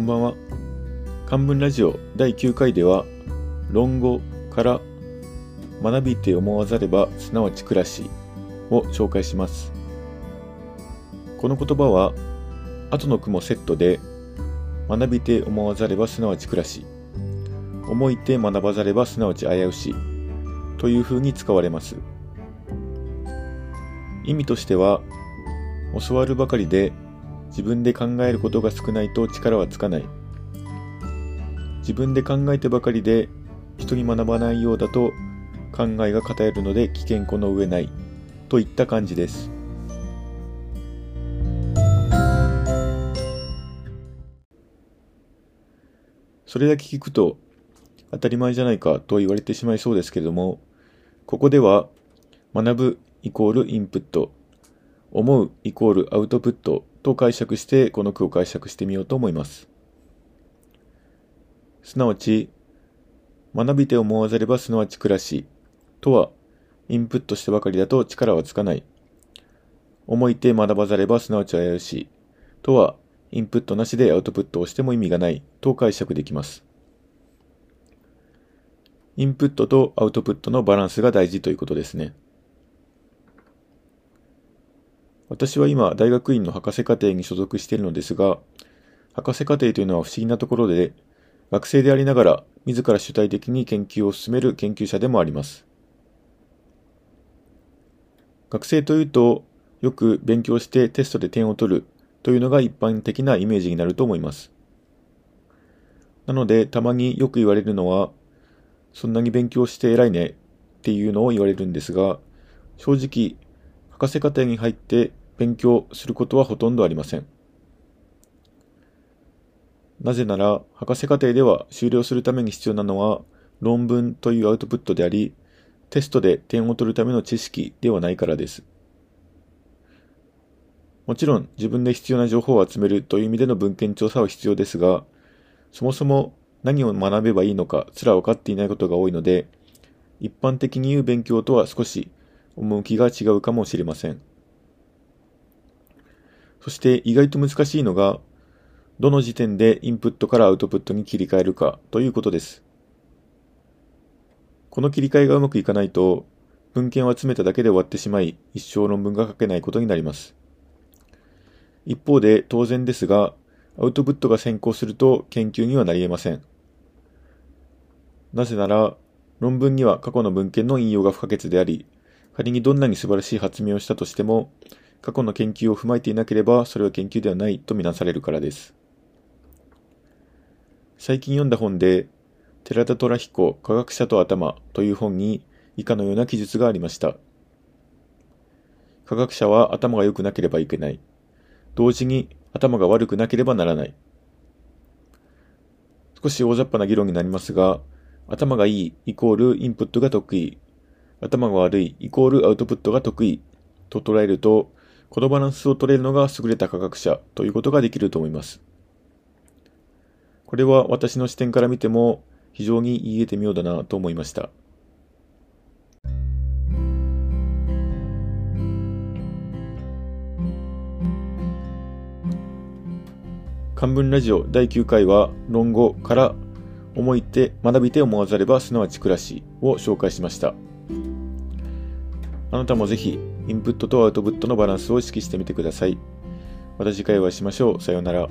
こんばんは。漢文ラジオ第9回では、論語から学びて思わざれば、すなわち暮らしを紹介します。この言葉は、後の句もセットで、学びて思わざれば、すなわち暮らし、思いて学ばざれば、すなわち危うし、という風に使われます。意味としては、教わるばかりで自分で考えることが少ないと力はつかない。自分で考えてばかりで人に学ばないようだと考えが偏るので危険この上ないといった感じです。それだけ聞くと当たり前じゃないかと言われてしまいそうですけれども、ここでは学ぶイコールインプット、思うイコールアウトプットと解釈してこの句を解釈してみようと思います。すなわち、学びて思わざればすなわち暮らしとは、インプットしてばかりだと力はつかない。思いて学ばざればすなわち危うしとは、インプットなしでアウトプットをしても意味がないと解釈できます。インプットとアウトプットのバランスが大事ということですね。私は今、大学院の博士課程に所属しているのですが、博士課程というのは不思議なところで、学生でありながら、自ら主体的に研究を進める研究者でもあります。学生というと、よく勉強してテストで点を取るというのが一般的なイメージになると思います。なので、たまによく言われるのは、そんなに勉強して偉いねっていうのを言われるんですが、正直、博士課程に入って勉強することはほとんどありません。なぜなら、博士課程では修了するために必要なのは論文というアウトプットであり、テストで点を取るための知識ではないからです。もちろん自分で必要な情報を集めるという意味での文献調査は必要ですが、そもそも何を学べばいいのかすら分かっていないことが多いので、一般的に言う勉強とは少し趣が違うかもしれません。そして意外と難しいのが、どの時点でインプットからアウトプットに切り替えるかということです。この切り替えがうまくいかないと、文献を集めただけで終わってしまい、一生論文が書けないことになります。一方で当然ですが、アウトプットが先行すると研究にはなり得ません。なぜなら、論文には過去の文献の引用が不可欠であり、仮にどんなに素晴らしい発明をしたとしても、過去の研究を踏まえていなければ、それは研究ではないとみなされるからです。最近読んだ本で、寺田虎彦科学者と頭という本に以下のような記述がありました。科学者は頭が良くなければいけない。同時に頭が悪くなければならない。少し大雑把な議論になりますが、頭がいいイコールインプットが得意、頭が悪いイコールアウトプットが得意と捉えると、このバランスを取れるのが優れた科学者ということができると思います。これは私の視点から見ても非常に言えて妙だなと思いました。漢文ラジオ第9回は論語から思いて学びて思わざればすなわち暮らしを紹介しました。あなたもぜひインプットとアウトプットのバランスを意識してみてください。また次回お会いしましょう。さようなら。